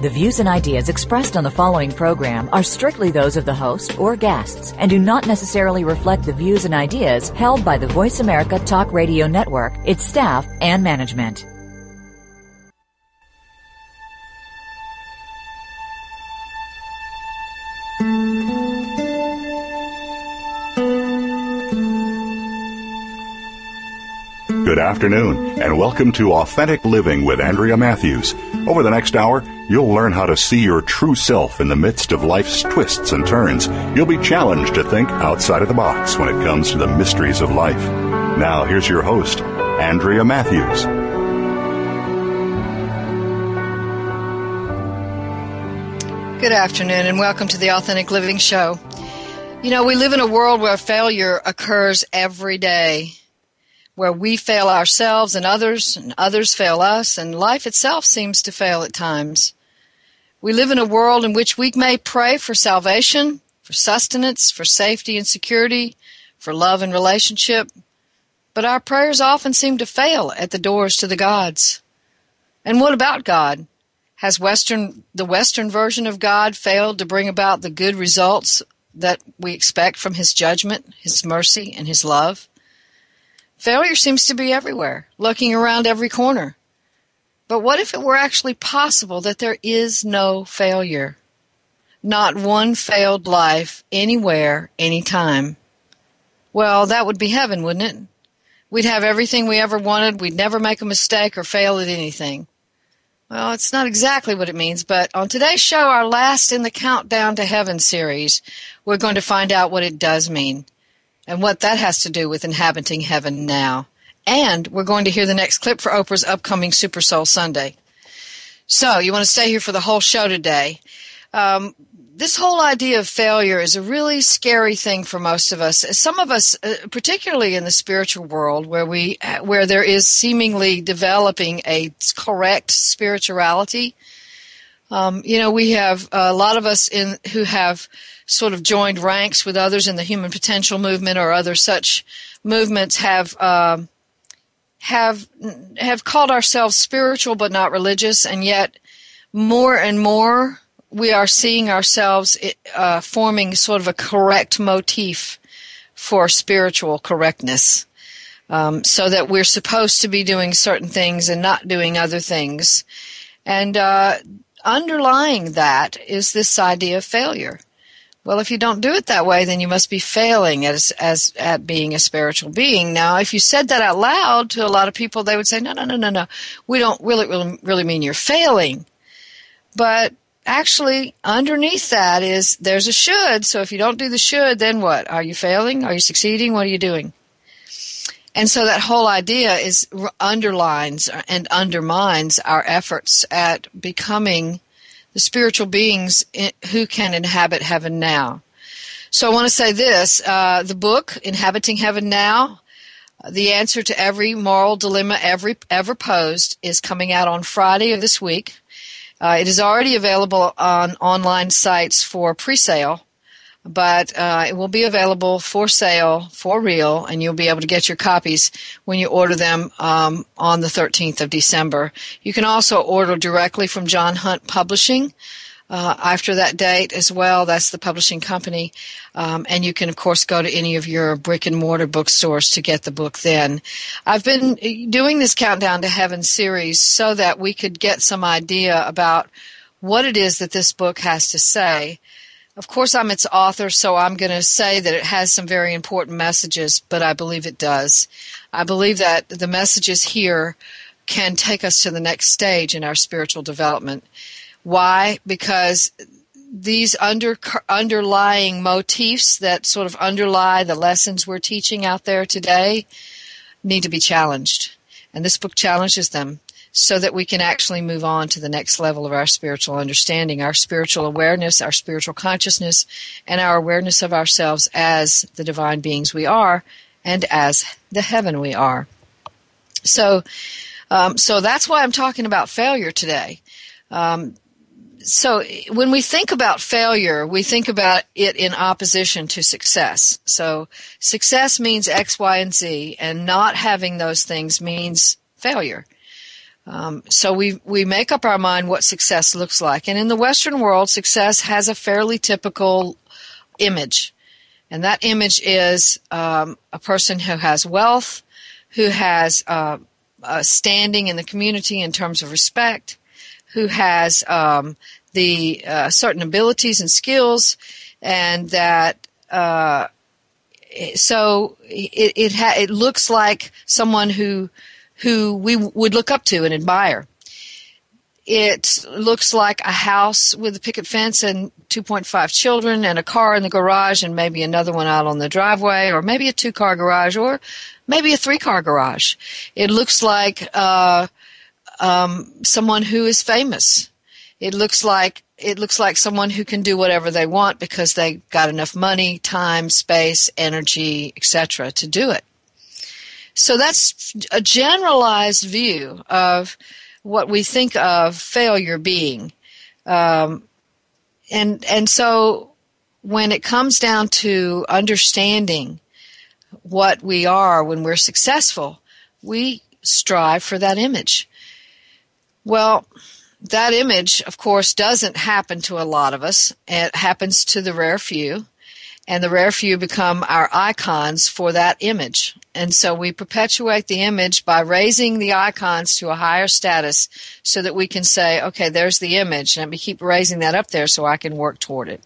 The views and ideas expressed on the following program are strictly those of the host or guests and do not necessarily reflect the views and ideas held by the Voice America Talk Radio Network, its staff, and management. Good afternoon, and welcome to Authentic Living with Andrea Matthews. Over the next hour, you'll learn how to see your true self in the midst of life's twists and turns. You'll be challenged to think outside of the box when it comes to the mysteries of life. Now, here's your host, Andrea Matthews. Good afternoon, and welcome to the Authentic Living Show. You know, we live in a world where failure occurs every day where we fail ourselves and others, and others fail us, and life itself seems to fail at times. We live in a world in which we may pray for salvation, for sustenance, for safety and security, for love and relationship, but our prayers often seem to fail at the doors to the gods. And what about God? Has Western, the Western version of God failed to bring about the good results that we expect from His judgment, His mercy, and His love? Failure seems to be everywhere, lurking around every corner. But what if it were actually possible that there is no failure? Not one failed life anywhere, anytime. Well, that would be heaven, wouldn't it? We'd have everything we ever wanted. We'd never make a mistake or fail at anything. Well, it's not exactly what it means, but on today's show, our last in the Countdown to Heaven series, we're going to find out what it does mean and what that has to do with inhabiting heaven now. And we're going to hear the next clip for Oprah's upcoming Super Soul Sunday. So you want to stay here for the whole show today. Um, this whole idea of failure is a really scary thing for most of us. Some of us, uh, particularly in the spiritual world, where we where there is seemingly developing a correct spirituality. Um, you know, we have a lot of us in who have sort of joined ranks with others in the human potential movement or other such movements have uh, have have called ourselves spiritual but not religious, and yet more and more we are seeing ourselves uh, forming sort of a correct motif for spiritual correctness. Um, so that we're supposed to be doing certain things and not doing other things. And uh, underlying that is this idea of failure. Well, if you don't do it that way, then you must be failing as, as at being a spiritual being. Now, if you said that out loud to a lot of people, they would say, "No, no, no, no, no. We don't really, really, really mean you're failing." But actually, underneath that is there's a should. So if you don't do the should, then what? Are you failing? Are you succeeding? What are you doing? And so that whole idea is underlines and undermines our efforts at becoming the spiritual beings who can inhabit heaven now. So I want to say this uh, the book, Inhabiting Heaven Now, the answer to every moral dilemma every, ever posed, is coming out on Friday of this week. Uh, it is already available on online sites for pre sale but uh, it will be available for sale for real, and you'll be able to get your copies when you order them um, on the 13th of December. You can also order directly from John Hunt Publishing. Uh, after that date as well. That's the publishing company. Um, and you can, of course, go to any of your brick and mortar bookstores to get the book then. I've been doing this Countdown to Heaven series so that we could get some idea about what it is that this book has to say. Of course, I'm its author, so I'm going to say that it has some very important messages, but I believe it does. I believe that the messages here can take us to the next stage in our spiritual development. Why? Because these under, underlying motifs that sort of underlie the lessons we're teaching out there today need to be challenged. And this book challenges them so that we can actually move on to the next level of our spiritual understanding, our spiritual awareness, our spiritual consciousness, and our awareness of ourselves as the divine beings we are and as the heaven we are. So, Um, so that's why I'm talking about failure today. Um, so when we think about failure, we think about it in opposition to success. So success means X, Y, and Z, and not having those things means failure. Um, so we we make up our mind what success looks like, and in the Western world, success has a fairly typical image, and that image is um, a person who has wealth, who has uh, standing in the community in terms of respect, who has um, the uh, certain abilities and skills, and that uh, so it it, ha- it looks like someone who who we would look up to and admire. It looks like a house with a picket fence and 2.5 children and a car in the garage and maybe another one out on the driveway or maybe a two car garage or maybe a three car garage. It looks like uh, um, someone who is famous. It looks like it looks like someone who can do whatever they want because they got enough money, time, space, energy, etc. to do it. So that's a generalized view of what we think of failure being. Um, and and so when it comes down to understanding what we are when we're successful, we strive for that image. Well, that image, of course, doesn't happen to a lot of us. It happens to the rare few and the rare few become our icons for that image. And so we perpetuate the image by raising the icons to a higher status so that we can say, okay, there's the image, and we keep raising that up there so I can work toward it.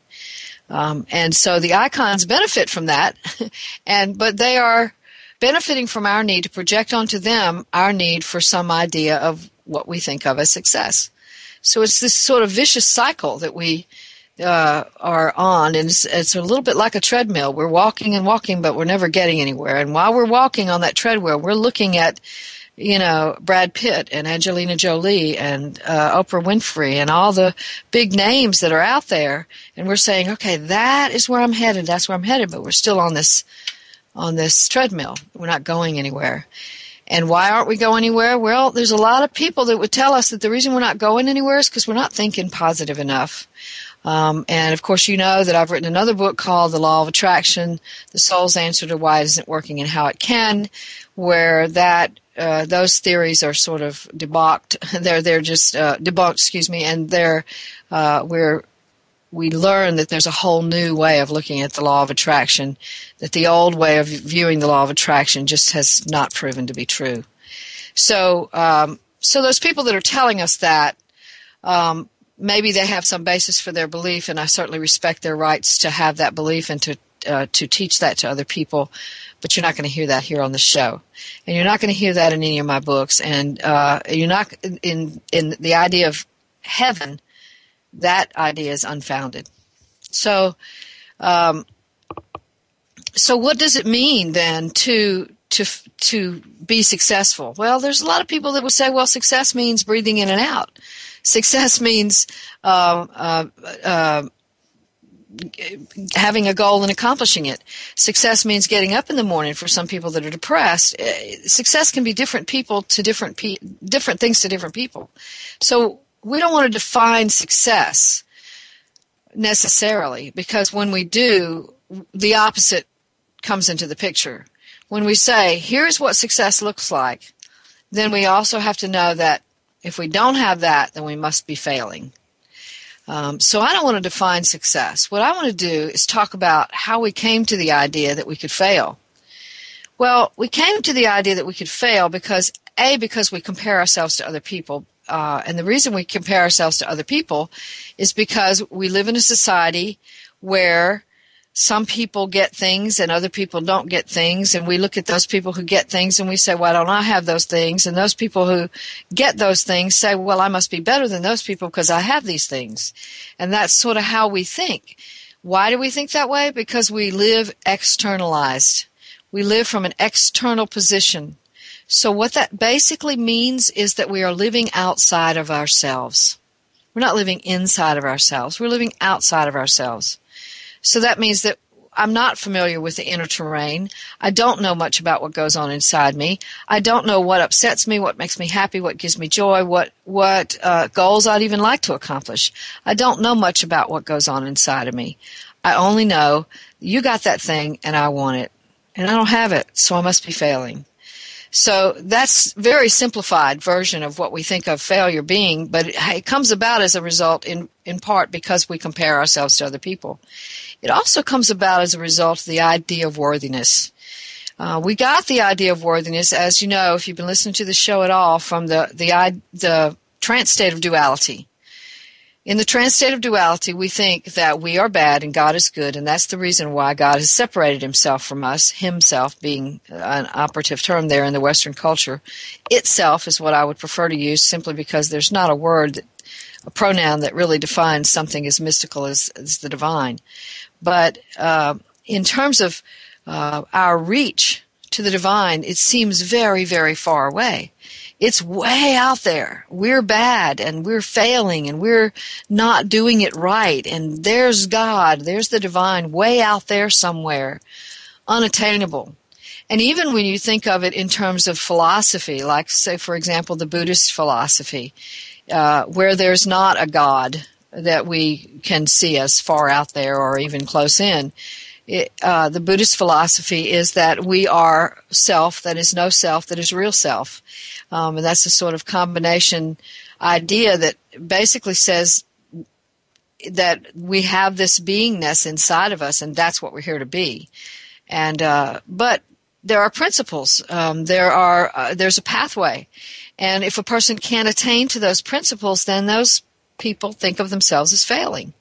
Um, and so the icons benefit from that, and but they are benefiting from our need to project onto them our need for some idea of what we think of as success. So it's this sort of vicious cycle that we uh, are on, and it's, it's, a little bit like a treadmill. We're walking and walking, but we're never getting anywhere. And while we're walking on that treadmill, we're looking at, you know, Brad Pitt and Angelina Jolie and uh, Oprah Winfrey and all the big names that are out there, and we're saying, okay, that is where I'm headed. That's where I'm headed, but we're still on this on this treadmill. We're not going anywhere. And why aren't we going anywhere? Well, there's a lot of people that would tell us that the reason we're not going anywhere is because we're not thinking positive enough. Um, and of course, you know that I've written another book called The Law of Attraction, The Soul's Answer to Why It Isn't Working and How It Can, where that uh, those theories are sort of debunked. they're they're just uh, debunked, excuse me, and they're uh, where we learn that there's a whole new way of looking at the law of attraction. That the old way of viewing the law of attraction just has not proven to be true. So, um, so those people that are telling us that um, maybe they have some basis for their belief, and I certainly respect their rights to have that belief and to uh, to teach that to other people. But you're not going to hear that here on the show, and you're not going to hear that in any of my books, and uh, you're not in in the idea of heaven. That idea is unfounded. So, um, so what does it mean then to to to be successful? Well, there's a lot of people that will say, well, success means breathing in and out. Success means uh, uh, uh, having a goal and accomplishing it. Success means getting up in the morning for some people that are depressed. Uh, success can be different people to different pe- different things to different people. So we don't want to define success necessarily because when we do, the opposite comes into the picture. When we say, here's what success looks like, then we also have to know that if we don't have that, then we must be failing. Um, so I don't want to define success. What I want to do is talk about how we came to the idea that we could fail. Well, we came to the idea that we could fail because a because we compare ourselves to other people, uh, and the reason we compare ourselves to other people is because we live in a society where some people get things and other people don't get things. And we look at those people who get things and we say why don't i have those things? And those people who get those things say well i must be better than those people because i have these things. And that's sort of how we think. Why do we think that way? Because we live externalized. We live from an external position. So what that basically means is that we are living outside of ourselves. We're not living inside of ourselves. We're living outside of ourselves so that means that I'm not familiar with the inner terrain. I don't know much about what goes on inside me. I don't know what upsets me, what makes me happy, what gives me joy, what what uh, goals I'd even like to accomplish. I don't know much about what goes on inside of me. I only know you got that thing and I want it, and I don't have it, so I must be failing. So that's very simplified version of what we think of failure being, but it, comes about as a result in, in part because we compare ourselves to other people. It also comes about as a result of the idea of worthiness. Uh, we got the idea of worthiness, as you know, if you've been listening to the show at all, from the the the trance state of duality. In the trance state of duality, we think that we are bad and God is good, and that's the reason why God has separated himself from us, himself being an operative term there in the Western culture. Itself is what I would prefer to use simply because there's not a word, a pronoun that really defines something as mystical as, as the divine. But uh, in terms of uh, our reach to the divine, it seems very, very far away it's way out there. We're bad and we're failing and we're not doing it right. And there's God, there's the divine way out there somewhere, unattainable. And even when you think of it in terms of philosophy, like, say, for example, the Buddhist philosophy, uh, where there's not a God that we can see as far out there or even close in, it, uh, the Buddhist philosophy is that we are self that is no self that is real self. Um, and that's a sort of combination idea that basically says that we have this beingness inside of us, and that's what we're here to be. And uh, but there are principles. Um, there are uh, there's a pathway, and if a person can't attain to those principles, then those people think of themselves as failing.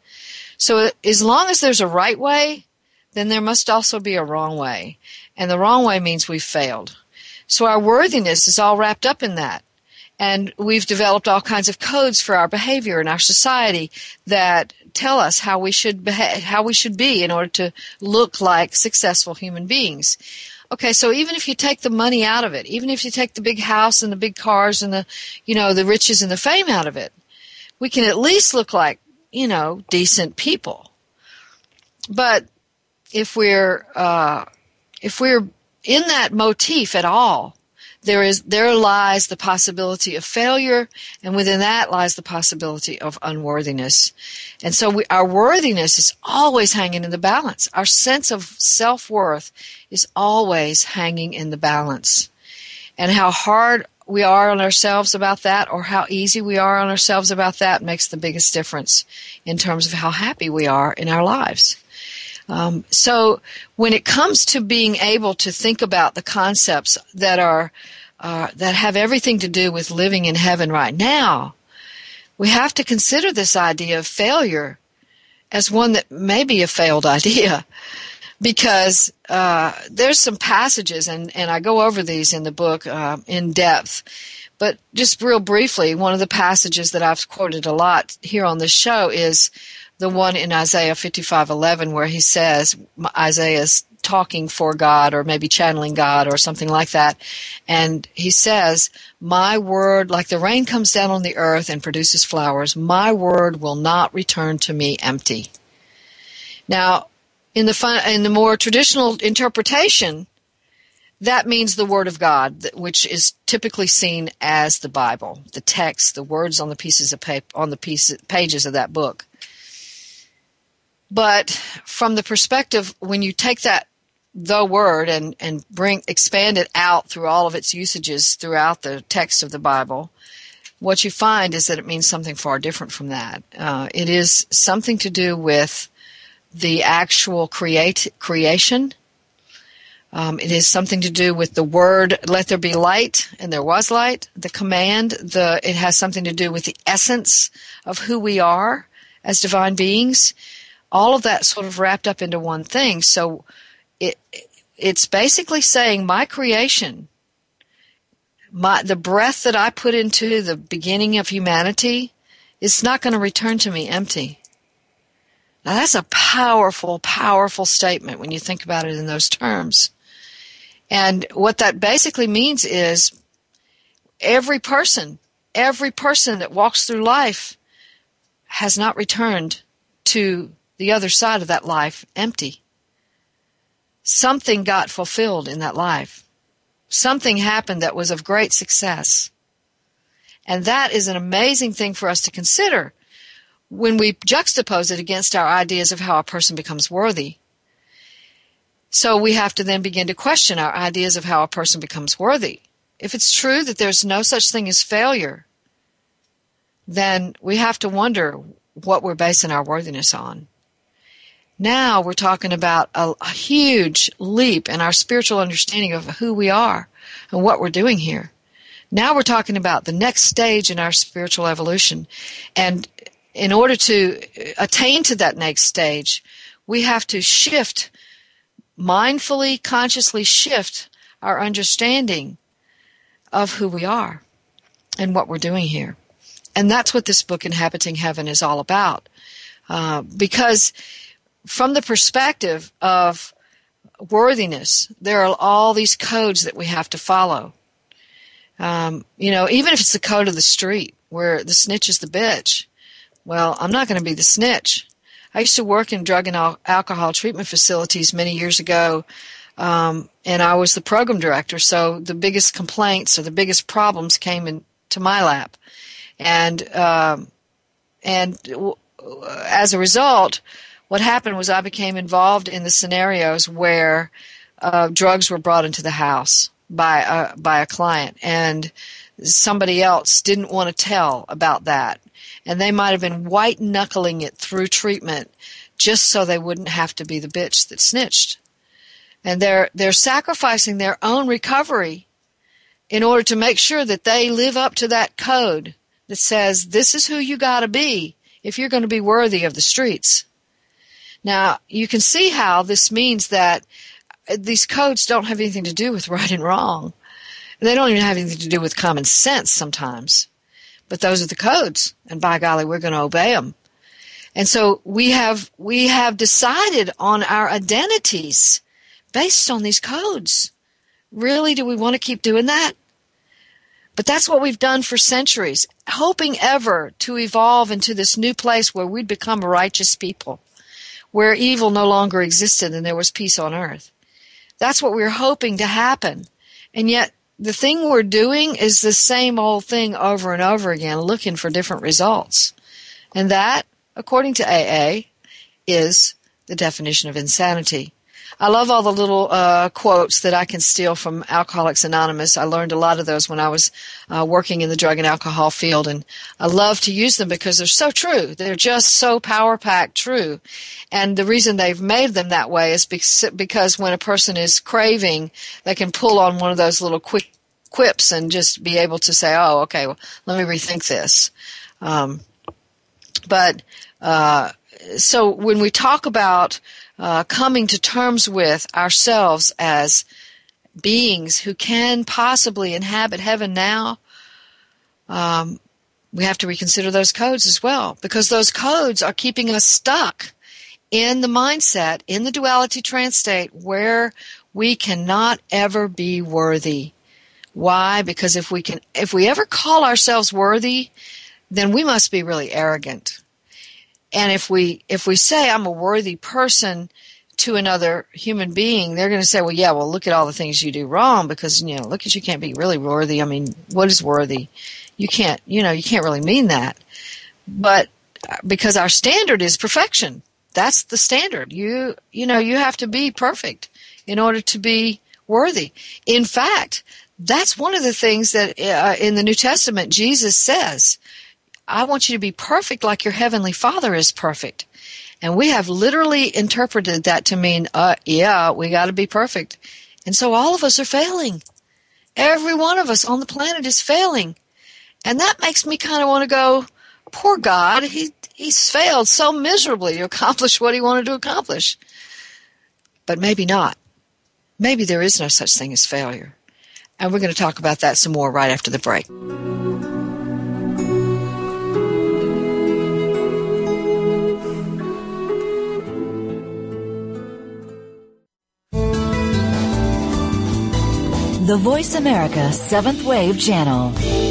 So as long as there's a right way, then there must also be a wrong way, and the wrong way means we've failed. So our worthiness is all wrapped up in that. And we've developed all kinds of codes for our behavior in our society that tell us how we should beha- how we should be in order to look like successful human beings. Okay, so even if you take the money out of it, even if you take the big house and the big cars and the, you know, the riches and the fame out of it, we can at least look like, you know, decent people. But if we're, uh, if we're in that motif at all, there is there lies the possibility of failure, and within that lies the possibility of unworthiness. And so we, our worthiness is always hanging in the balance. Our sense of self worth is always hanging in the balance. And how hard we are on ourselves about that, or how easy we are on ourselves about that, makes the biggest difference in terms of how happy we are in our lives. Um, so when it comes to being able to think about the concepts that are uh, that have everything to do with living in heaven right now, we have to consider this idea of failure as one that may be a failed idea. Because uh, there's some passages, and, and I go over these in the book uh, in depth. But just real briefly, one of the passages that I've quoted a lot here on this show is the one in Isaiah 55:11 where he says Isaiah's talking for God or maybe channeling God or something like that. And he says my word like the rain comes down on the earth and produces flowers my word will not return to me empty. Now in the fun, in the more traditional interpretation that means the word of God which is typically seen as the Bible the text the words on the pieces of paper on the pieces, pages of that book but from the perspective, when you take that the word and, and bring expand it out through all of its usages throughout the text of the Bible, what you find is that it means something far different from that. Uh, it is something to do with the actual create creation. Um, it is something to do with the word "Let there be light," and there was light. The command. The it has something to do with the essence of who we are as divine beings all of that sort of wrapped up into one thing. So it it's basically saying my creation, my the breath that I put into the beginning of humanity, is not going to return to me empty. Now that's a powerful, powerful statement when you think about it in those terms. And what that basically means is every person, every person that walks through life has not returned to the other side of that life empty. something got fulfilled in that life. Something happened that was of great success. And that is an amazing thing for us to consider when we juxtapose it against our ideas of how a person becomes worthy. So we have to then begin to question our ideas of how a person becomes worthy. If it's true that there's no such thing as failure, then we have to wonder what we're basing our worthiness on. Now we're talking about a, a, huge leap in our spiritual understanding of who we are and what we're doing here. Now we're talking about the next stage in our spiritual evolution. And in order to attain to that next stage, we have to shift, mindfully, consciously shift our understanding of who we are and what we're doing here. And that's what this book, Inhabiting Heaven, is all about. Uh, because from the perspective of worthiness, there are all these codes that we have to follow. Um, you know, even if it's the code of the street where the snitch is the bitch, well, I'm not going to be the snitch. I used to work in drug and al- alcohol treatment facilities many years ago, um, and I was the program director. So the biggest complaints or the biggest problems came into my lap, and um, and w- as a result, what happened was I became involved in the scenarios where uh, drugs were brought into the house by a, by a client, and somebody else didn't want to tell about that and they might have been white knuckling it through treatment just so they wouldn't have to be the bitch that snitched. And they're they're sacrificing their own recovery in order to make sure that they live up to that code that says this is who you got to be if you're going to be worthy of the streets. Now, you can see how this means that uh, these codes don't have anything to do with right and wrong. They don't even have anything to do with common sense sometimes. But those are the codes, and by golly, we're going to obey them. And so we have we have decided on our identities based on these codes. Really, do we want to keep doing that? But that's what we've done for centuries, hoping ever to evolve into this new place where we'd become righteous people, where evil no longer existed and there was peace on earth. That's what we we're hoping to happen. And yet the thing we're doing is the same old thing over and over again, looking for different results. And that, according to AA, is the definition of insanity. I love all the little uh, quotes that I can steal from Alcoholics Anonymous. I learned a lot of those when I was uh, working in the drug and alcohol field, and I love to use them because they're so true. They're just so power packed true. And the reason they've made them that way is because when a person is craving, they can pull on one of those little quick quips and just be able to say, "Oh, okay, well, let me rethink this." Um, but uh, so when we talk about uh, coming to terms with ourselves as beings who can possibly inhabit heaven now, um, we have to reconsider those codes as well because those codes are keeping us stuck in the mindset, in the duality trance state where we cannot ever be worthy. Why? Because if we can, if we ever call ourselves worthy, then we must be really arrogant. And if we if we say I'm a worthy person to another human being, they're going to say, "Well, yeah, well, look at all the things you do wrong because you know, look at you can't be really worthy. I mean, what is worthy? You can't, you know, you can't really mean that." But uh, because our standard is perfection, that's the standard. You you know, you have to be perfect in order to be worthy. In fact, that's one of the things that uh, in the New Testament Jesus says I want you to be perfect like your heavenly Father is perfect. And we have literally interpreted that to mean, uh, yeah, we got to be perfect. And so all of us are failing. Every one of us on the planet is failing. And that makes me kind of want to go, poor God, he, he's failed so miserably to accomplish what he wanted to accomplish. But maybe not. Maybe there is no such thing as failure. And we're going to talk about that some more right after the break. The Voice America Seventh Wave Channel.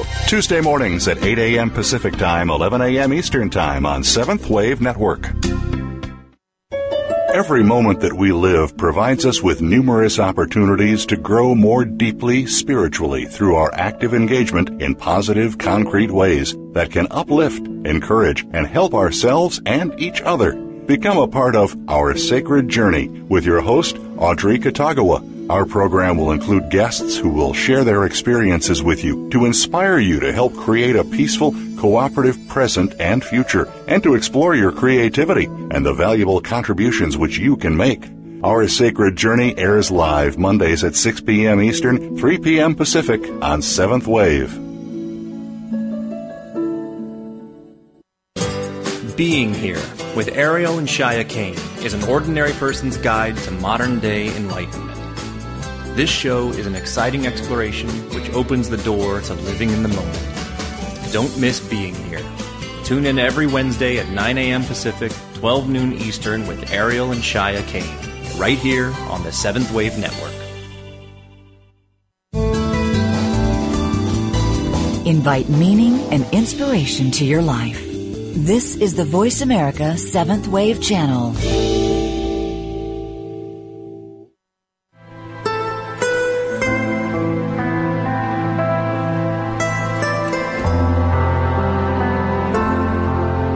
Tuesday mornings at 8 a.m. Pacific Time, 11 a.m. Eastern Time on Seventh Wave Network. Every moment that we live provides us with numerous opportunities to grow more deeply spiritually through our active engagement in positive, concrete ways that can uplift, encourage, and help ourselves and each other. Become a part of Our Sacred Journey with your host, Audrey Kitagawa our program will include guests who will share their experiences with you to inspire you to help create a peaceful, cooperative present and future, and to explore your creativity and the valuable contributions which you can make. Our Sacred Journey airs live Mondays at 6 p.m. Eastern, 3 p.m. Pacific on Seventh Wave. Being Here with Ariel and Shya Kane is an ordinary person's guide to modern day enlightenment. This show is an exciting exploration which opens the door to living in the moment. Don't miss being here. Tune in every Wednesday at 9 a.m. Pacific, 12 noon Eastern with Ariel and Shya Kane, right here on the Seventh Wave Network. Invite meaning and inspiration to your life. This is the Voice America Seventh Wave Channel.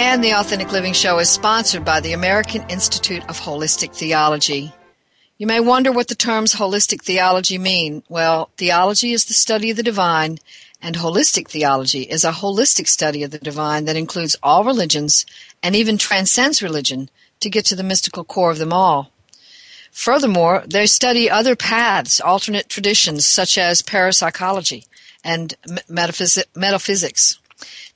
And the Authentic Living Show is sponsored by the American Institute of Holistic Theology. You may wonder what the terms holistic theology mean. Well, theology is the study of the divine, and holistic theology is a holistic study of the divine that includes all religions and even transcends religion to get to the mystical core of them all. Furthermore, they study other paths, alternate traditions such as parapsychology and metaphysics.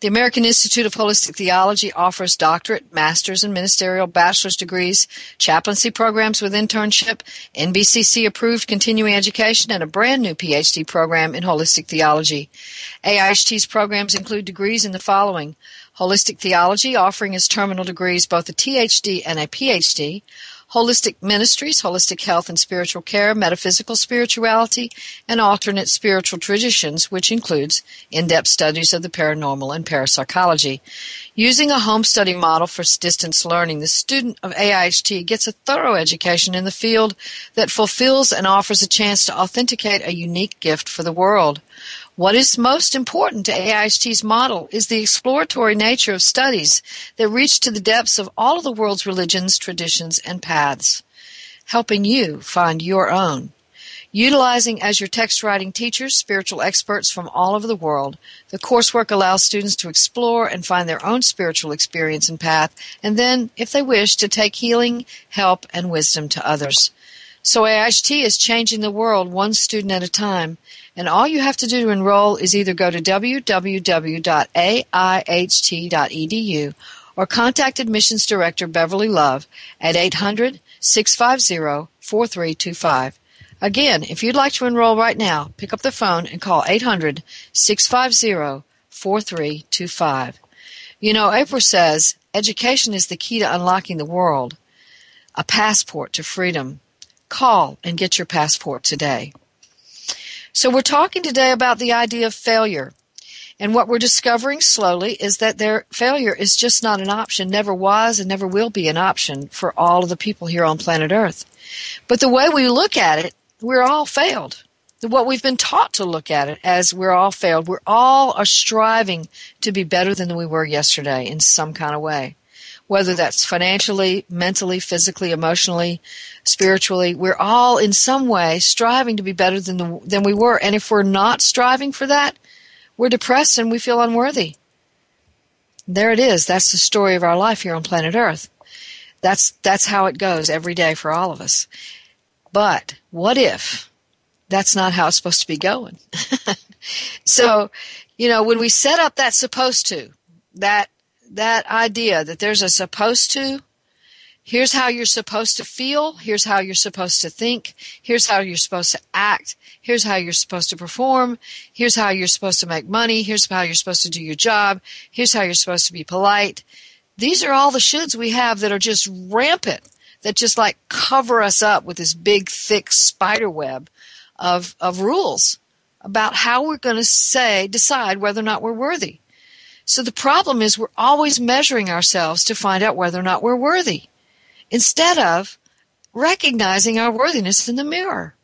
The American Institute of Holistic Theology offers doctorate, master's, and ministerial bachelor's degrees, chaplaincy programs with internship, NBCC approved continuing education, and a brand new PhD program in holistic theology. AIHT's programs include degrees in the following Holistic Theology, offering as terminal degrees both a THD and a PhD, holistic ministries, holistic health and spiritual care, metaphysical spirituality, and alternate spiritual traditions, which includes in-depth studies of the paranormal and parapsychology. Using a home study model for distance learning, the student of AIHT gets a thorough education in the field that fulfills and offers a chance to authenticate a unique gift for the world. What is most important to AIHT's model is the exploratory nature of studies that reach to the depths of all of the world's religions, traditions, and paths, helping you find your own. Utilizing as your text writing teachers spiritual experts from all over the world, the coursework allows students to explore and find their own spiritual experience and path, and then, if they wish, to take healing, help, and wisdom to others. So AIHT is changing the world one student at a time. And all you have to do to enroll is either go to www.aiht.edu or contact Admissions Director Beverly Love at 800 650 4325. Again, if you'd like to enroll right now, pick up the phone and call 800 650 4325. You know, April says education is the key to unlocking the world, a passport to freedom. Call and get your passport today. So we're talking today about the idea of failure. And what we're discovering slowly is that their failure is just not an option, never was and never will be an option for all of the people here on planet Earth. But the way we look at it, we're all failed. what we've been taught to look at it as we're all failed. We're all are striving to be better than we were yesterday in some kind of way. Whether that's financially, mentally, physically, emotionally, spiritually, we're all in some way striving to be better than the, than we were. And if we're not striving for that, we're depressed and we feel unworthy. There it is. That's the story of our life here on planet Earth. That's that's how it goes every day for all of us. But what if that's not how it's supposed to be going? so, you know, when we set up that supposed to, that that idea that there's a supposed to, here's how you're supposed to feel, here's how you're supposed to think, here's how you're supposed to act, here's how you're supposed to perform, here's how you're supposed to make money, here's how you're supposed to do your job, here's how you're supposed to be polite, these are all the shoulds we have that are just rampant, that just like cover us up with this big, thick spider web of, of rules about how we're going to say, decide whether or not we're worthy. So the problem is we're always measuring ourselves to find out whether or not we're worthy instead of recognizing our worthiness in the mirror.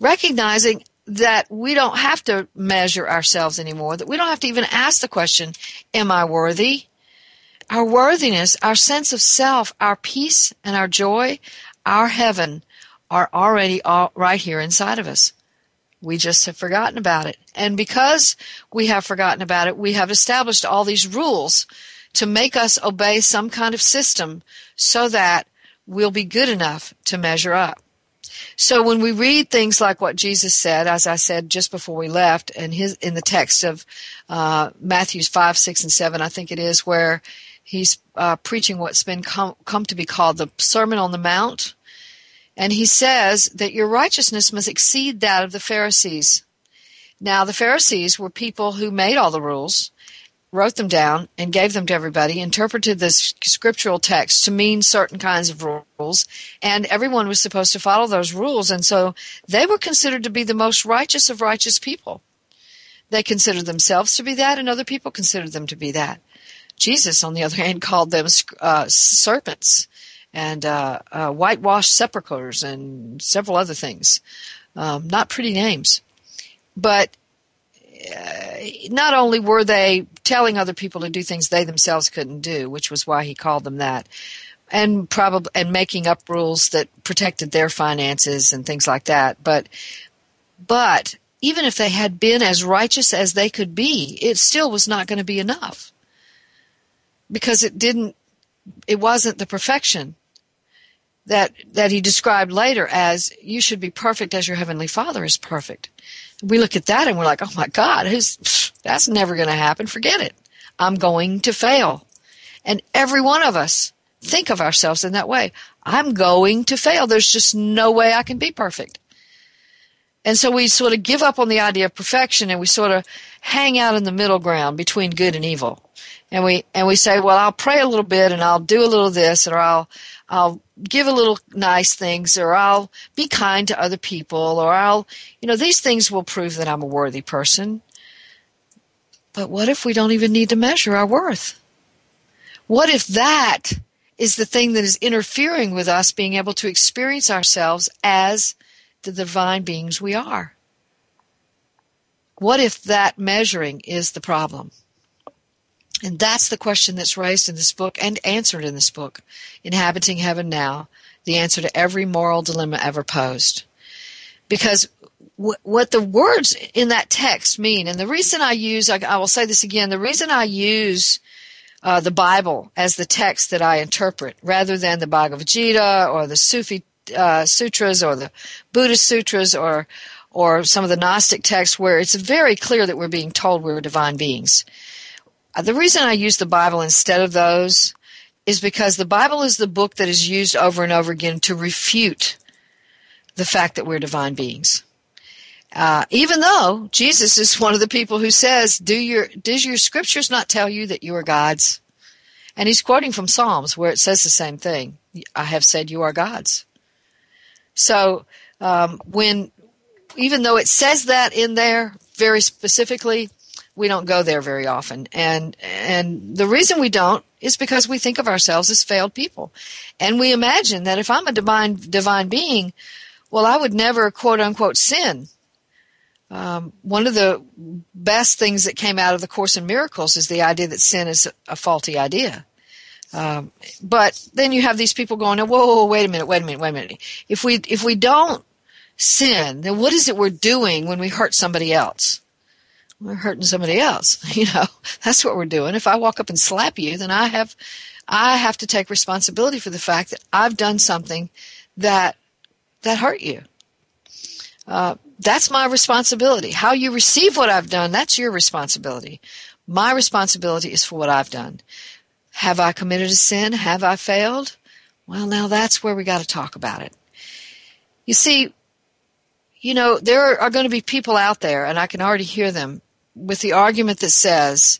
Recognizing that we don't have to measure ourselves anymore, that we don't have to even ask the question, Am I worthy? our worthiness, our sense of self, our peace and our joy, our heaven are already all right here inside of us. We just have forgotten about it. And because we have forgotten about it, we have established all these rules to make us obey some kind of system so that we'll be good enough to measure up. So when we read things like what Jesus said, as I said just before we left, and his in the text of uh, Matthew's five, six, and seven, I think it is, where He's uh, preaching what's been come, come to be called the Sermon on the Mount. And he says that your righteousness must exceed that of the Pharisees. Now, the Pharisees were people who made all the rules, wrote them down, and gave them to everybody, interpreted the scriptural text to mean certain kinds of rules, and everyone was supposed to follow those rules. And so they were considered to be the most righteous of righteous people. They considered themselves to be that, and other people considered them to be that. Jesus, on the other hand, called them uh, serpents and uh, uh, whitewashed sepulchres and several other things. Um, not pretty names. But uh, not only were they telling other people to do things they themselves couldn't do, which was why he called them that, and probably and making up rules that protected their finances and things like that. But but even if they had been as righteous as they could be, it still was not going to be enough because it didn't it wasn't the perfection that that he described later as you should be perfect as your heavenly father is perfect. We look at that and we're like oh my god that's never going to happen. Forget it. I'm going to fail. And every one of us think of ourselves in that way. I'm going to fail. There's just no way i can be perfect and so we sort of give up on the idea of perfection and we sort of hang out in the middle ground between good and evil and we and we say, well, I'll pray a little bit and I'll do a little this or I'll I'll give a little nice things or I'll be kind to other people or I'll you know these things will prove that I'm a worthy person. But what if we don't even need to measure our worth? What if that is the thing that is interfering with us being able to experience ourselves as the divine beings we are? What if that measuring is the problem? And that's the question that's raised in this book and answered in this book, Inhabiting Heaven Now, the answer to every moral dilemma ever posed. Because what the words in that text mean, and the reason I use, I, will say this again, the reason I use uh, the Bible as the text that I interpret rather than the Bhagavad Gita or the Sufi uh, sutras or the Buddhist sutras or or some of the Gnostic texts where it's very clear that we're being told we're divine beings. Uh, the reason I use the Bible instead of those is because the Bible is the book that is used over and over again to refute the fact that we're divine beings. Uh, even though Jesus is one of the people who says, "Do your does your scriptures not tell you that you are gods?" And he's quoting from Psalms where it says the same thing. I have said you are gods. So um, when even though it says that in there very specifically, we don't go there very often. And and the reason we don't is because we think of ourselves as failed people. And we imagine that if I'm a divine divine being, well I would never quote unquote sin Um, one of the best things that came out of the Course in Miracles is the idea that sin is a faulty idea. Um, but then you have these people going, whoa, whoa, whoa, wait a minute, wait a minute, wait a minute. If we if we don't sin, then what is it we're doing when we hurt somebody else? We're hurting somebody else. You know, that's what we're doing. If I walk up and slap you, then I have I have to take responsibility for the fact that I've done something that that hurt you. Uh, that's my responsibility. How you receive what I've done, that's your responsibility. My responsibility is for what I've done. Have I committed a sin? Have I failed? Well, now that's where we got to talk about it. You see, you know, there are going to be people out there, and I can already hear them, with the argument that says,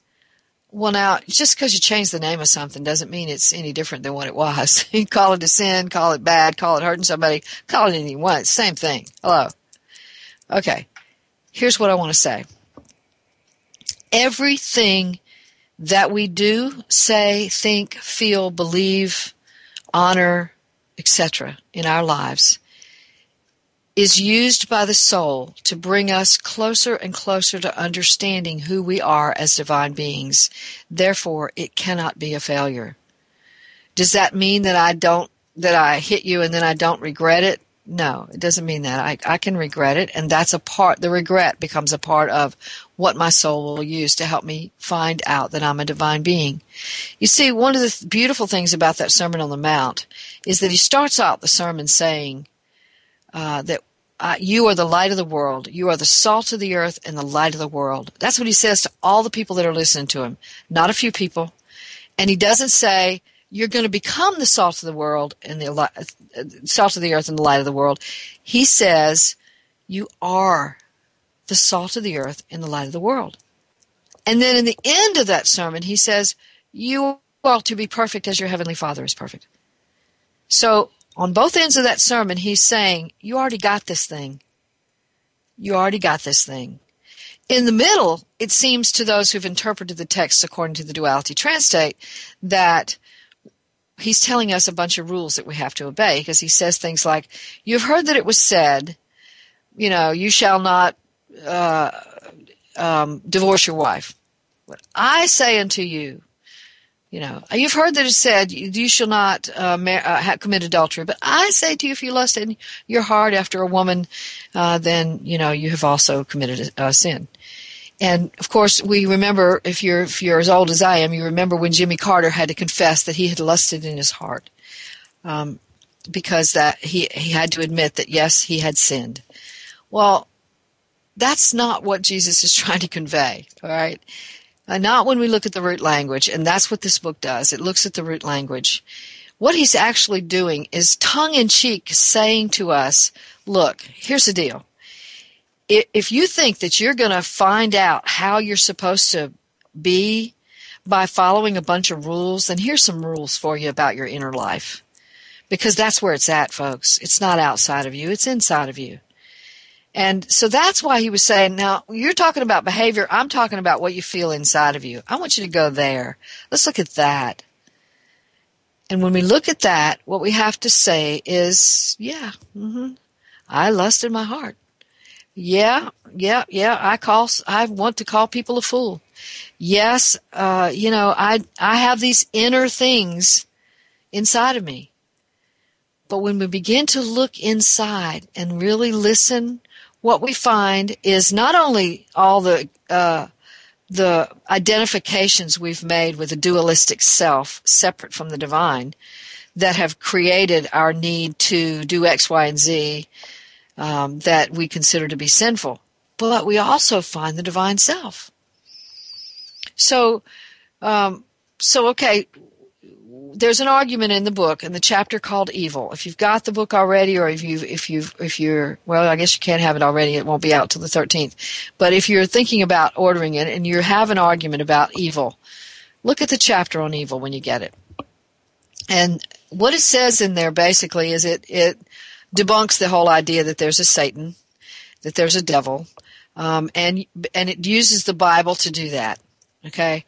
well, now, just because you change the name of something doesn't mean it's any different than what it was. you call it a sin, call it bad, call it hurting somebody, call it anything you want. Same thing. Hello. Okay. Here's what I want to say. Everything that we do, say, think, feel, believe, honor, etc. in our lives is used by the soul to bring us closer and closer to understanding who we are as divine beings. Therefore, it cannot be a failure. Does that mean that I don't, that I hit you and then I don't regret it? No, it doesn't mean that. I, I can regret it, and that's a part, the regret becomes a part of what my soul will use to help me find out that I'm a divine being. You see, one of the beautiful things about that Sermon on the Mount is that he starts out the sermon saying uh, that uh, you are the light of the world. You are the salt of the earth and the light of the world. That's what he says to all the people that are listening to him, not a few people. And he doesn't say, you're going to become the salt of the world and the uh, salt of the earth and the light of the world. He says, you are the salt of the earth and the light of the world. And then in the end of that sermon, he says, you are to be perfect as your heavenly father is perfect. So on both ends of that sermon, he's saying, you already got this thing. You already got this thing. In the middle, it seems to those who've interpreted the text according to the duality translate that he's telling us a bunch of rules that we have to obey because he says things like, You've heard that it was said, you know, you shall not uh, um, divorce your wife. What I say unto you, you know, you've heard that it said, you shall not uh, mar- uh, commit adultery. But I say to you, if you lust in your heart after a woman, uh, then, you know, you have also committed a, a sin. And of course, we remember if you're if you're as old as I am, you remember when Jimmy Carter had to confess that he had lusted in his heart, um, because that he he had to admit that yes, he had sinned. Well, that's not what Jesus is trying to convey. All right, uh, not when we look at the root language, and that's what this book does. It looks at the root language. What he's actually doing is tongue in cheek saying to us, "Look, here's the deal if you think that you're going to find out how you're supposed to be by following a bunch of rules, then here's some rules for you about your inner life. Because that's where it's at, folks. It's not outside of you, it's inside of you. And so that's why he was saying, now you're talking about behavior. I'm talking about what you feel inside of you. I want you to go there. Let's look at that. And when we look at that, what we have to say is, yeah, mm-hmm, I lust in my heart. Yeah, yeah, yeah. I call. I want to call people a fool. Yes, uh, you know, I I have these inner things inside of me. But when we begin to look inside and really listen, what we find is not only all the uh, the identifications we've made with a dualistic self, separate from the divine, that have created our need to do X, Y, and Z um, that we consider to be sinful. But we also find the divine self. So, um, so okay, there's an argument in the book in the chapter called evil. If you've got the book already, or if you if you if you're well, I guess you can't have it already. It won't be out till the 13th. But if you're thinking about ordering it and you have an argument about evil, look at the chapter on evil when you get it. And what it says in there basically is it it debunks the whole idea that there's a Satan, that there's a devil, um, and and it uses the Bible to do that. Okay,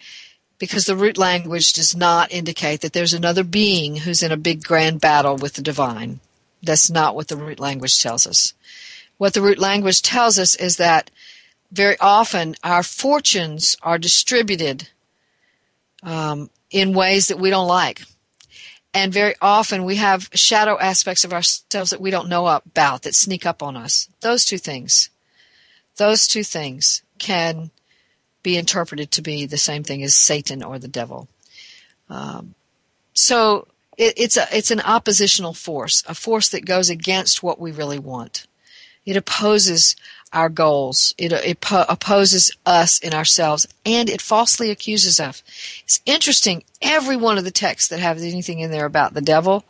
because the root language does not indicate that there's another being who's in a big grand battle with the divine. That's not what the root language tells us. what the root language tells us is that very often our fortunes are distributed um, in ways that we don't like. And very often we have shadow aspects of ourselves that we don't know about that sneak up on us. Those two things, those two things can be interpreted to be the same thing as Satan or the devil. Um, so it, it's a it's an oppositional force, a force that goes against what we really want. It opposes our goals. It, it opposes us in ourselves, and it falsely accuses us. It's interesting. Every one of the texts that have anything in there about the devil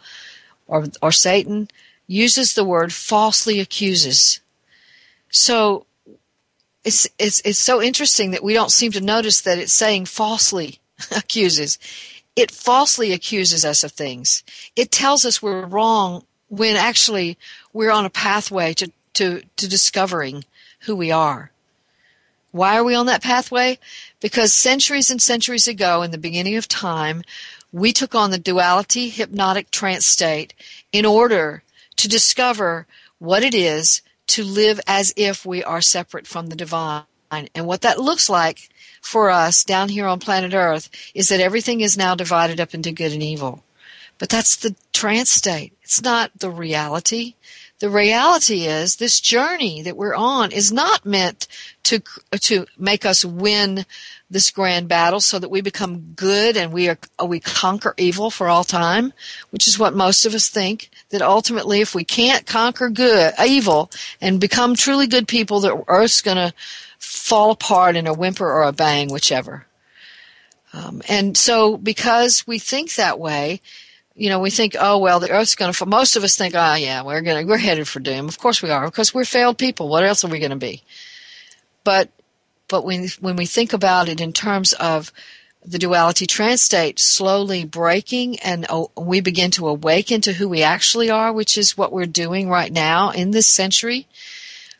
or or Satan uses the word falsely accuses. So it's it's it's so interesting that we don't seem to notice that it's saying falsely accuses. It falsely accuses us of things. It tells us we're wrong when actually we're on a pathway to to, to discovering who we are. Why are we on that pathway? Because centuries and centuries ago, in the beginning of time, we took on the duality hypnotic trance state in order to discover what it is to live as if we are separate from the divine. And what that looks like for us down here on planet Earth is that everything is now divided up into good and evil. But that's the trance state. It's not the reality the reality is this journey that we're on is not meant to to make us win this grand battle so that we become good and we are we conquer evil for all time which is what most of us think that ultimately if we can't conquer good evil and become truly good people the earth's going to fall apart in a whimper or a bang whichever um, and so because we think that way you know, we think, oh well, the Earth's going to. Most of us think, oh yeah, we're going to, we're headed for doom. Of course we are, because we're failed people. What else are we going to be? But, but when when we think about it in terms of the duality trance state slowly breaking, and oh, we begin to awaken to who we actually are, which is what we're doing right now in this century.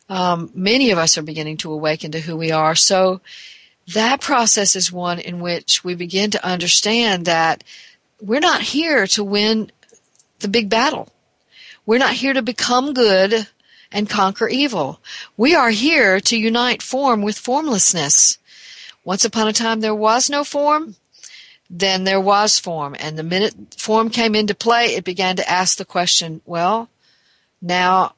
Um, many of us are beginning to awaken to who we are. So that process is one in which we begin to understand that we're not here to win the big battle. We're not here to become good and conquer evil. We are here to unite form with formlessness. Once upon a time there was no form, then there was form. And the minute form came into play, it began to ask the question, well, now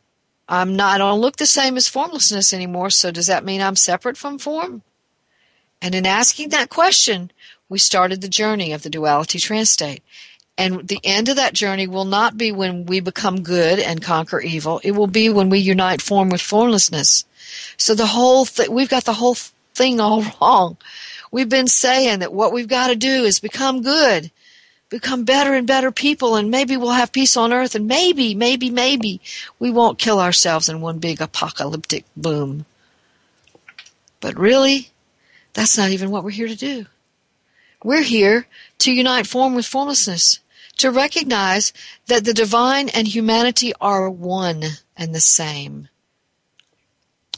I'm not, I don't look the same as formlessness anymore, so does that mean I'm separate from form? And in asking that question, we started the journey of the duality trance state. And the end of that journey will not be when we become good and conquer evil. It will be when we unite form with formlessness. So the whole thing, we've got the whole thing all wrong. We've been saying that what we've got to do is become good, become better and better people, and maybe we'll have peace on earth, and maybe, maybe, maybe we won't kill ourselves in one big apocalyptic boom. But really, that's not even what we're here to do. We're here to unite form with formlessness, to recognize that the divine and humanity are one and the same.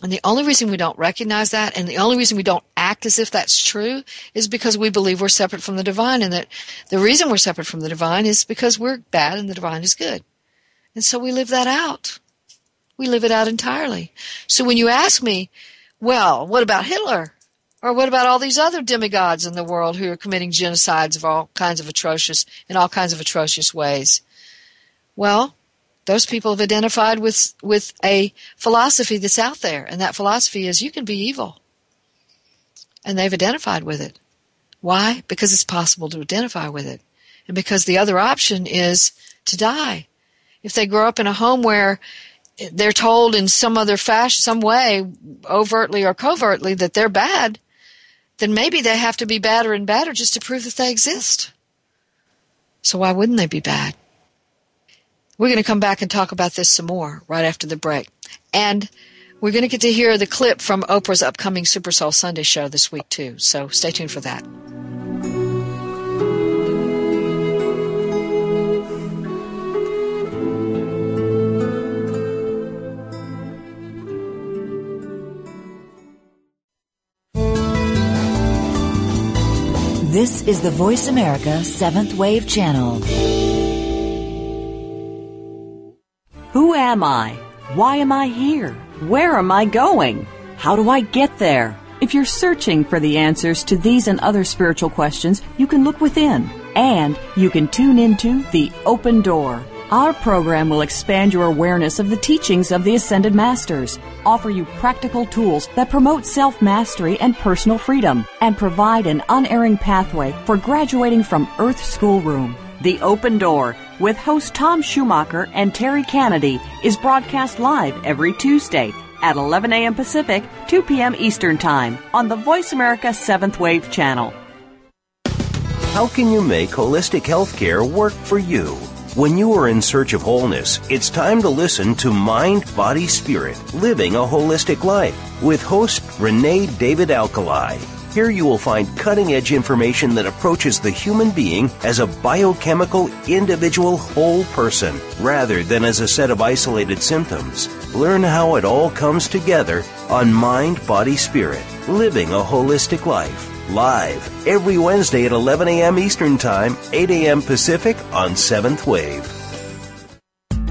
And the only reason we don't recognize that and the only reason we don't act as if that's true is because we believe we're separate from the divine and that the reason we're separate from the divine is because we're bad and the divine is good. And so we live that out. We live it out entirely. So when you ask me, well, what about Hitler? Or what about all these other demigods in the world who are committing genocides of all kinds of atrocious, in all kinds of atrocious ways? Well, those people have identified with, with a philosophy that's out there, and that philosophy is you can be evil. And they've identified with it. Why? Because it's possible to identify with it. And because the other option is to die. If they grow up in a home where they're told in some other fashion, some way, overtly or covertly, that they're bad, then maybe they have to be badder and badder just to prove that they exist. So why wouldn't they be bad? We're going to come back and talk about this some more right after the break. And we're going to get to hear the clip from Oprah's upcoming Super Soul Sunday show this week too. So stay tuned for that. This is the Voice America Seventh Wave Channel. Who am I? Why am I here? Where am I going? How do I get there? If you're searching for the answers to these and other spiritual questions, you can look within and you can tune into The Open Door. Our program will expand your awareness of the teachings of the Ascended Masters, offer you practical tools that promote self mastery and personal freedom, and provide an unerring pathway for graduating from Earth Schoolroom. The Open Door with host Tom Schumacher and Terry Kennedy is broadcast live every Tuesday at 11 a.m. Pacific, 2 p.m. Eastern Time on the Voice America 7th Wave channel. How can you make holistic healthcare work for you? When you are in search of wholeness, it's time to listen to Mind, Body, Spirit Living a Holistic Life with host Renee David Alkalai. Here you will find cutting edge information that approaches the human being as a biochemical, individual, whole person, rather than as a set of isolated symptoms. Learn how it all comes together on Mind, Body, Spirit Living a Holistic Life live every Wednesday at 11 a.m. Eastern Time, 8 a.m. Pacific on 7th Wave.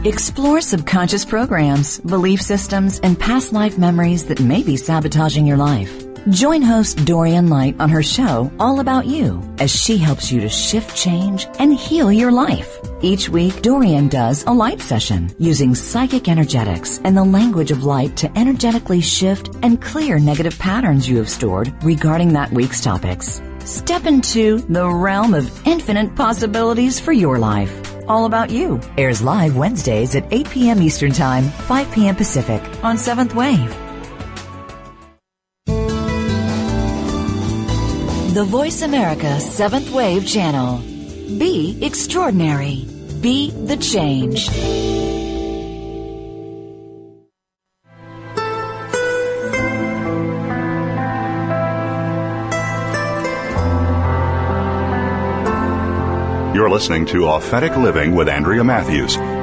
Explore subconscious programs, belief systems, and past life memories that may be sabotaging your life. Join host Dorian Light on her show All About You as she helps you to shift change and heal your life. Each week, Dorian does a light session using psychic energetics and the language of light to energetically shift and clear negative patterns you have stored regarding that week's topics. Step into the realm of infinite possibilities for your life. All About You airs live Wednesdays at 8 p.m. Eastern Time, 5 p.m. Pacific on 7th Wave. The Voice America 7th Wave Channel. Be extraordinary. Be the change. You're listening to Authentic Living with Andrea Matthews.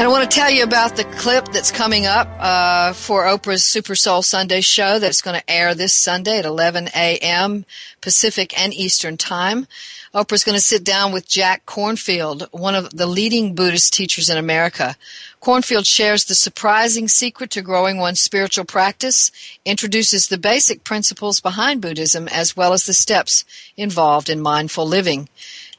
And I want to tell you about the clip that's coming up uh, for Oprah's Super Soul Sunday show that's going to air this Sunday at 11 a.m. Pacific and Eastern Time. Oprah's going to sit down with Jack Kornfield, one of the leading Buddhist teachers in America. Kornfield shares the surprising secret to growing one's spiritual practice, introduces the basic principles behind Buddhism, as well as the steps involved in mindful living.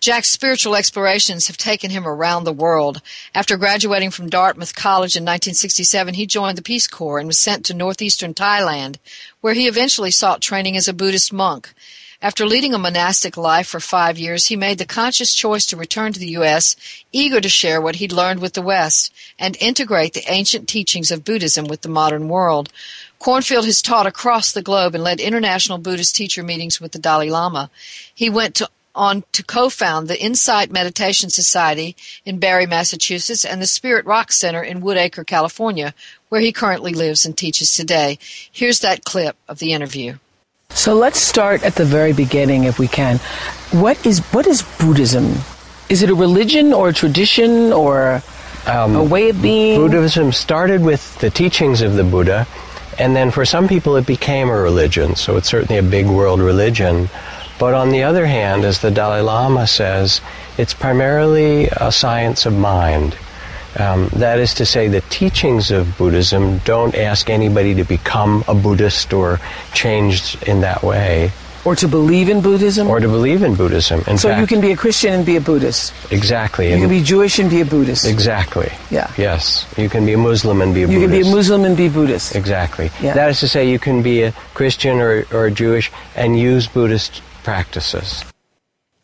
Jack's spiritual explorations have taken him around the world. After graduating from Dartmouth College in 1967, he joined the Peace Corps and was sent to northeastern Thailand, where he eventually sought training as a Buddhist monk. After leading a monastic life for five years, he made the conscious choice to return to the U.S., eager to share what he'd learned with the West and integrate the ancient teachings of Buddhism with the modern world. Kornfield has taught across the globe and led international Buddhist teacher meetings with the Dalai Lama. He went to on to co-found the Insight Meditation Society in Barre, Massachusetts, and the Spirit Rock Center in Woodacre, California, where he currently lives and teaches today. Here's that clip of the interview. So let's start at the very beginning, if we can. What is what is Buddhism? Is it a religion or a tradition or um, a way of being? Buddhism started with the teachings of the Buddha, and then for some people it became a religion. So it's certainly a big world religion. But on the other hand, as the Dalai Lama says, it's primarily a science of mind. Um, that is to say, the teachings of Buddhism don't ask anybody to become a Buddhist or changed in that way. Or to believe in Buddhism? Or to believe in Buddhism. In so fact, you can be a Christian and be a Buddhist. Exactly. You and can be Jewish and be a Buddhist. Exactly. Yeah. Yes. You can be a Muslim and be a you Buddhist. can be a Muslim and be Buddhist. Exactly. Yeah. That is to say, you can be a Christian or, or a Jewish and use Buddhist practices.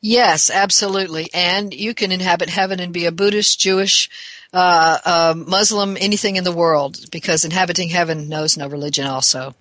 Yes, absolutely. And you can inhabit heaven and be a Buddhist, Jewish, uh, uh, Muslim, anything in the world, because inhabiting heaven knows no religion also.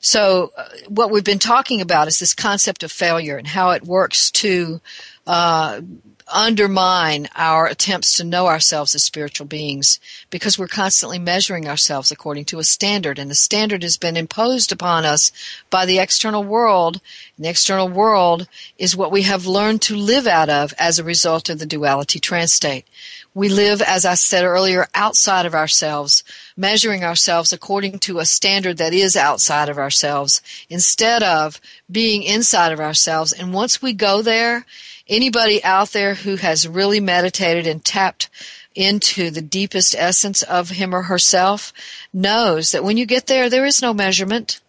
So, uh, what we've been talking about is this concept of failure and how it works to uh, undermine our attempts to know ourselves as spiritual beings because we're constantly measuring ourselves according to a standard. And the standard has been imposed upon us by the external world. And the external world is what we have learned to live out of as a result of the duality trance state we live, as I said earlier, outside of ourselves, measuring ourselves according to a standard that is outside of ourselves instead of being inside of ourselves. And once we go there, anybody out there who has really meditated and tapped into the deepest essence of him or herself knows that when you get there, there is no measurement.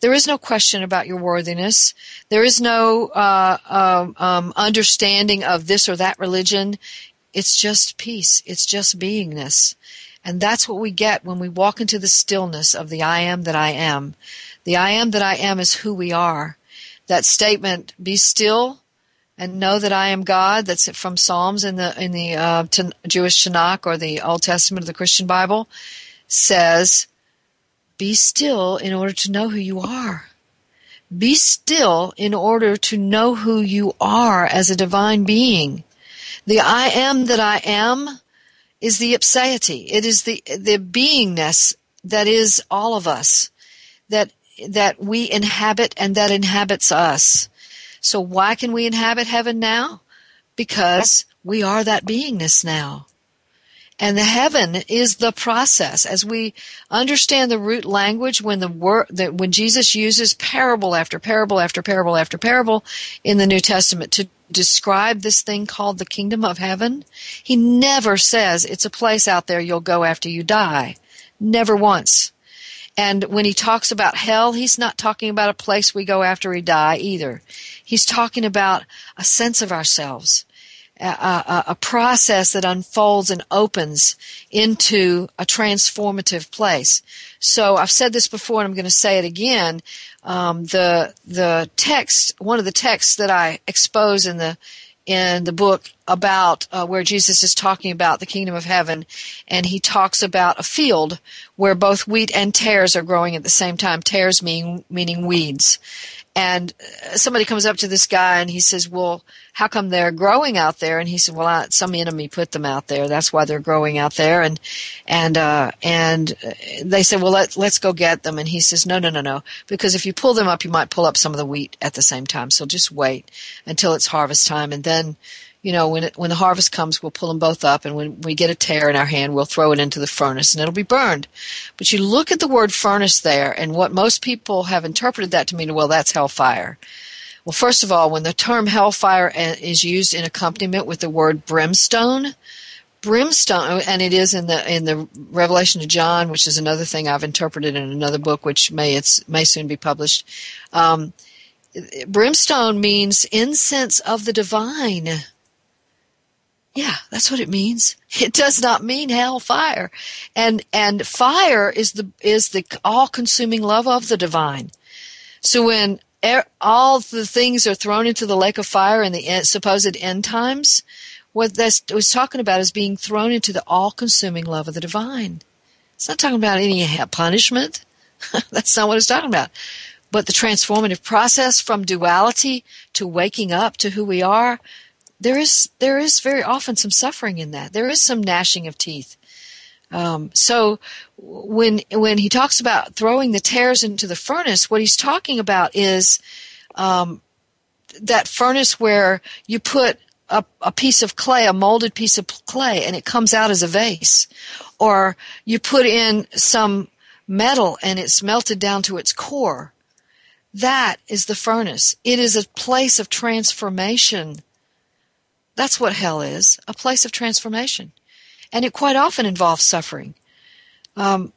There is no question about your worthiness. There is no uh, um, um, understanding of this or that religion. It's just peace. It's just beingness. And that's what we get when we walk into the stillness of the I am that I am. The I am that I am is who we are. That statement, be still and know that I am God, that's from Psalms in the, in the uh, Jewish Tanakh or the Old Testament of the Christian Bible, says, be still in order to know who you are. Be still in order to know who you are as a divine being. The I am that I am is the ipseity. It is the, the beingness that is all of us, that, that we inhabit and that inhabits us. So why can we inhabit heaven now? Because we are that beingness now. And the heaven is the process. As we understand the root language, when the word, that when Jesus uses parable after parable after parable after parable in the New Testament to describe this thing called the kingdom of heaven, he never says it's a place out there you'll go after you die. Never once. And when he talks about hell, he's not talking about a place we go after we die either. He's talking about a sense of ourselves, a, a, a, process that unfolds and opens into a transformative place. So I've said this before and I'm going to say it again um, the the text, one of the texts that I expose in the in the book about uh, where Jesus is talking about the kingdom of heaven, and he talks about a field where both wheat and tares are growing at the same time. Tares mean meaning weeds, and uh, somebody comes up to this guy and he says, "Well, how come they're growing out there?" And he said, "Well, I, some enemy put them out there. That's why they're growing out there." And and uh, and they said, "Well, let let's go get them." And he says, "No, no, no, no, because if you pull them up, you might pull up some of the wheat at the same time. So just wait until it's harvest time, and then." You know, when it, when the harvest comes, we'll pull them both up, and when we get a tear in our hand, we'll throw it into the furnace, and it'll be burned. But you look at the word furnace there, and what most people have interpreted that to mean, well, that's hellfire. Well, first of all, when the term hellfire is used in accompaniment with the word brimstone, brimstone, and it is in the in the Revelation of John, which is another thing I've interpreted in another book, which may it's may soon be published. Um, brimstone means incense of the divine. Yeah, that's what it means. It does not mean hellfire. And and fire is the is the all-consuming love of the divine. So when er, all the things are thrown into the lake of fire in the supposed end times, what that was talking about is being thrown into the all-consuming love of the divine. It's not talking about any punishment. That's not what it's talking about. But the transformative process from duality to waking up to who we are there is there is very often some suffering in that. There is some gnashing of teeth. Um, so when when he talks about throwing the tares into the furnace, what he's talking about is um, that furnace where you put a, a, piece of clay, a molded piece of clay, and it comes out as a vase, or you put in some metal and it's melted down to its core. That is the furnace. It is a place of transformation that's what hell is a place of transformation. And it quite often involves suffering. Um,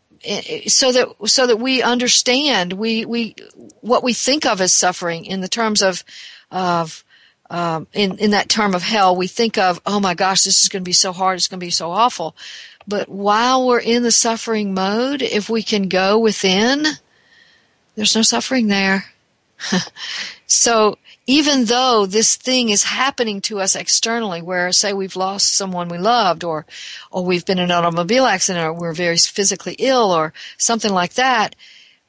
so that so that we understand we we what we think of as suffering in the terms of of um, in in that term of hell we think of oh my gosh this is going to be so hard it's going to be so awful but while we're in the suffering mode if we can go within there's no suffering there so even though this thing is happening to us externally, where say we've lost someone we loved, or or we've been in an automobile accident, or we're very physically ill, or something like that,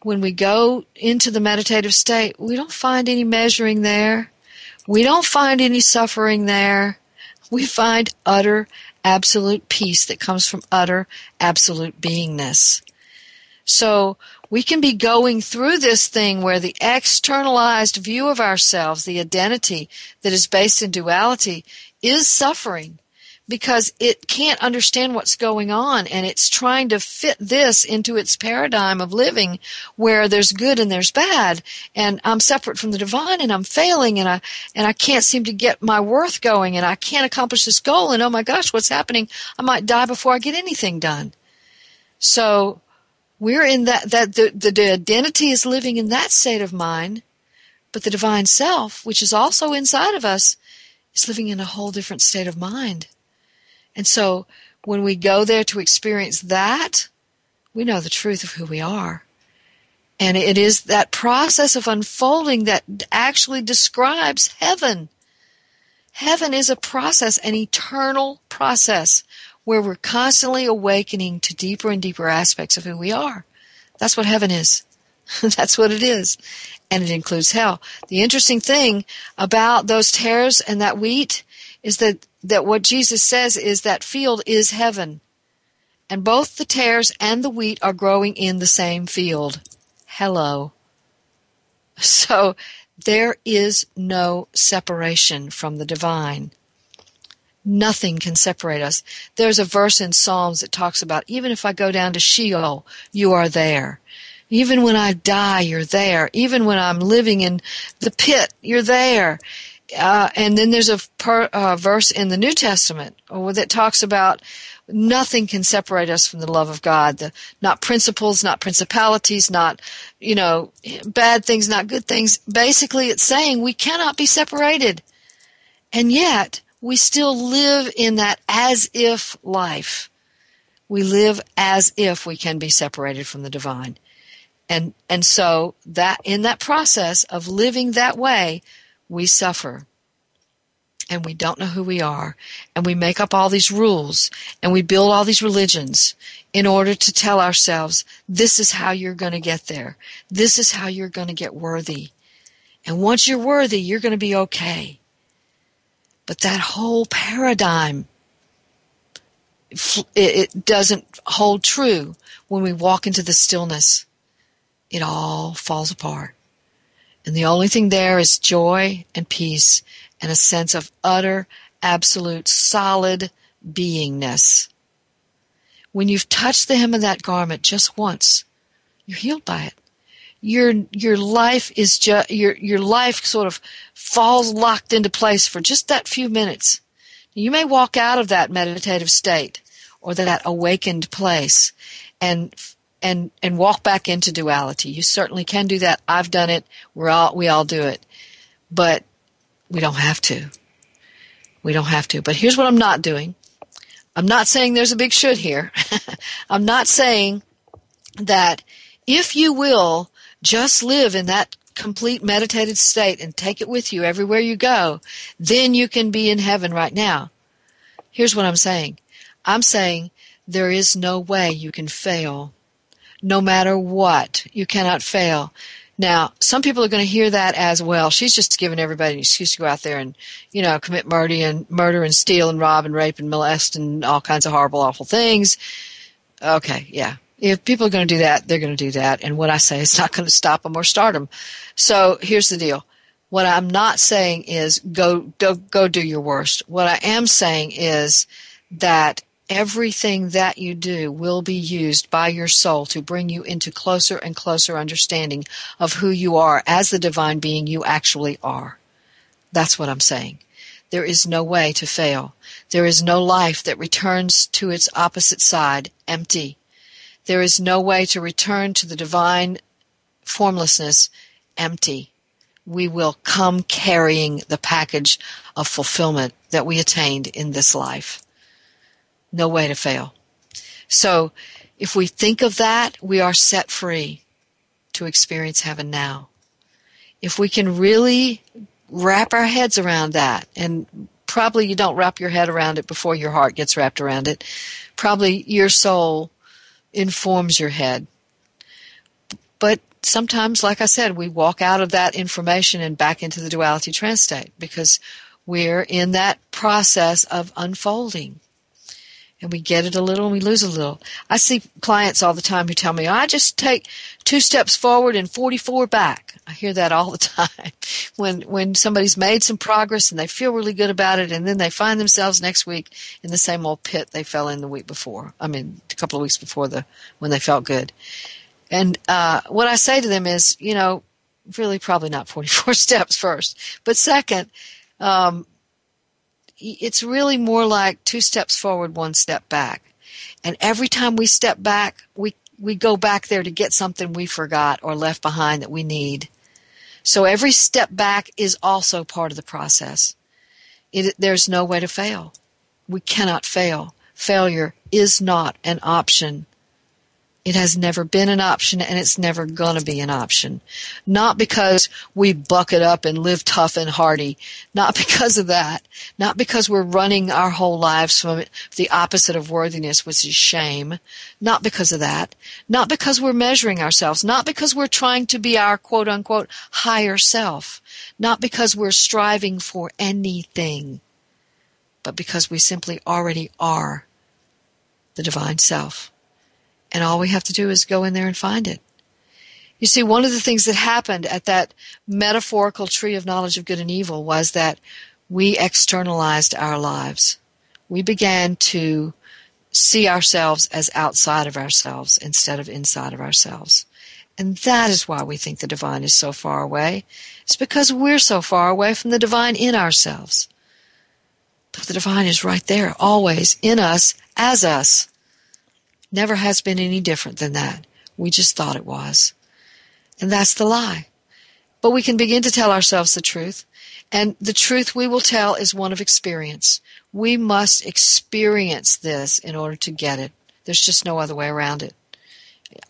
when we go into the meditative state, we don't find any measuring there. We don't find any suffering there. we find utter, absolute peace that comes from utter, absolute beingness. So we can be going through this thing where the externalized view of ourselves, the identity that is based in duality, is suffering because it can't understand what's going on and it's trying to fit this into its paradigm of living where there's good and there's bad and I'm separate from the divine and I'm failing and I and I can't seem to get my worth going and I can't accomplish this goal and oh my gosh what's happening? I might die before I get anything done. So we're in that that the, the identity is living in that state of mind but the divine self which is also inside of us is living in a whole different state of mind and so when we go there to experience that, we know the truth of who we are. And it is that process of unfolding that actually describes heaven. Heaven is a process, an eternal process where we're constantly awakening to deeper and deeper aspects of who we are. That's what heaven is. That's what it is. And it includes hell. The interesting thing about those tares and that wheat is that that what Jesus says is that field is heaven. And both the tares and the wheat are growing in the same field. Hello. So there is no separation from the divine. Nothing can separate us. There's a verse in Psalms that talks about even if I go down to Sheol, you are there. Even when I die, you're there. Even when I'm living in the pit, you're there. Uh, and then there's a per, uh, verse in the New Testament that talks about nothing can separate us from the love of God. The, not principles, not principalities, not, you know, bad things, not good things. Basically, it's saying we cannot be separated. And yet, we still live in that as if life. We live as if we can be separated from the divine. And, and so that, in that process of living that way, we suffer. And we don't know who we are. And we make up all these rules. And we build all these religions in order to tell ourselves this is how you're going to get there. This is how you're going to get worthy. And once you're worthy you're going to be okay but that whole paradigm it doesn't hold true when we walk into the stillness it all falls apart and the only thing there is joy and peace and a sense of utter, absolute, solid beingness. When you've touched the hem of that garment just once, you're healed by it. Your your life is just your your life sort of falls locked into place for just that few minutes. You may walk out of that meditative state or that awakened place and and and walk back into duality. You certainly can do that. I've done it. We're all we all do it. But we don't have to. We don't have to. But here's what I'm not doing. I'm not saying there's a big should here. I'm not saying that if you will just live in that complete meditated state and take it with you everywhere you go, then you can be in heaven right now. Here's what I'm saying. I'm saying there is no way you can fail no matter what. You cannot fail. Now, some people are going to hear that as well. She's just giving everybody an excuse to go out there and, you know, commit murder and murder and steal and rob and rape and molest and all kinds of horrible, awful things. Okay, yeah. If people are going to do that, they're going to do that. And what I say is not going to stop them or start them. So here's the deal. What I'm not saying is go, go, go do your worst. What I am saying is that everything that you do will be used by your soul to bring you into closer and closer understanding of who you are as the divine being you actually are. That's what I'm saying. There is no way to fail. There is no life that returns to its opposite side empty. There is no way to return to the divine formlessness empty. We will come carrying the package of fulfillment that we attained in this life no way to fail. So if we think of that, we are set free to experience heaven now. If we can really wrap our heads around that, and probably you don't wrap your head around it before your heart gets wrapped around it, probably your soul informs your head. But sometimes, like I said, we walk out of that information and back into the duality trance state because we're in that process of unfolding. And we get it a little and we lose a little. I see clients all the time who tell me, I just take two steps forward and 44 back. I hear that all the time. when, when somebody's made some progress and they feel really good about it and then they find themselves next week in the same old pit they fell in the week before. I mean, a couple of weeks before the, when they felt good. And, uh, what I say to them is, you know, really probably not 44 steps first, but second, um, it's really more like two steps forward, one step back. And every time we step back, we, we go back there to get something we forgot or left behind that we need. So every step back is also part of the process. It, there's no way to fail. We cannot fail. Failure is not an option it has never been an option and it's never gonna be an option. Not because we buck it up and live tough and hardy. Not because of that. Not because we're running our whole lives from the opposite of worthiness, which is shame. Not because of that. Not because we're measuring ourselves. Not because we're trying to be our quote unquote higher self. Not because we're striving for anything. But because we simply already are the divine self. And all we have to do is go in there and find it. You see, one of the things that happened at that metaphorical tree of knowledge of good and evil was that we externalized our lives. We began to see ourselves as outside of ourselves instead of inside of ourselves. And that is why we think the divine is so far away. It's because we're so far away from the divine in ourselves. But the divine is right there, always in us, as us. Never has been any different than that. We just thought it was. And that's the lie. But we can begin to tell ourselves the truth. And the truth we will tell is one of experience. We must experience this in order to get it. There's just no other way around it.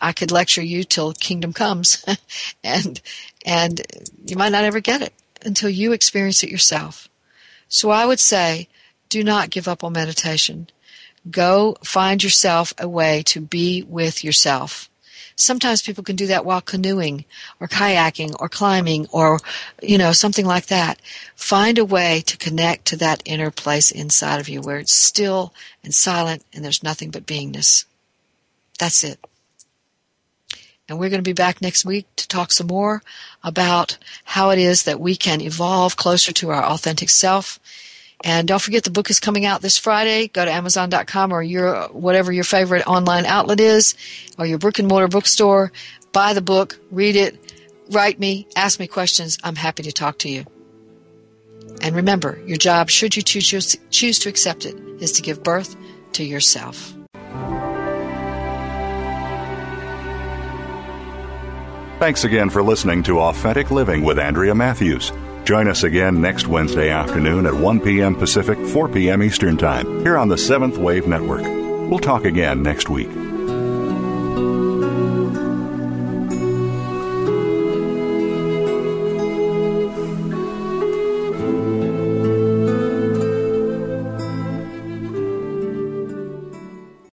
I could lecture you till kingdom comes and and you might not ever get it until you experience it yourself. So I would say do not give up on meditation. Go find yourself a way to be with yourself. Sometimes people can do that while canoeing or kayaking or climbing or, you know, something like that. Find a way to connect to that inner place inside of you where it's still and silent and there's nothing but beingness. That's it. And we're going to be back next week to talk some more about how it is that we can evolve closer to our authentic self and don't forget the book is coming out this Friday. Go to Amazon.com or your whatever your favorite online outlet is, or your brick and mortar bookstore. Buy the book, read it, write me, ask me questions. I'm happy to talk to you. And remember, your job, should you choose, choose to accept it, is to give birth to yourself. Thanks again for listening to Authentic Living with Andrea Matthews. Join us again next Wednesday afternoon at 1 p.m. Pacific, 4 p.m. Eastern Time, here on the Seventh Wave Network. We'll talk again next week.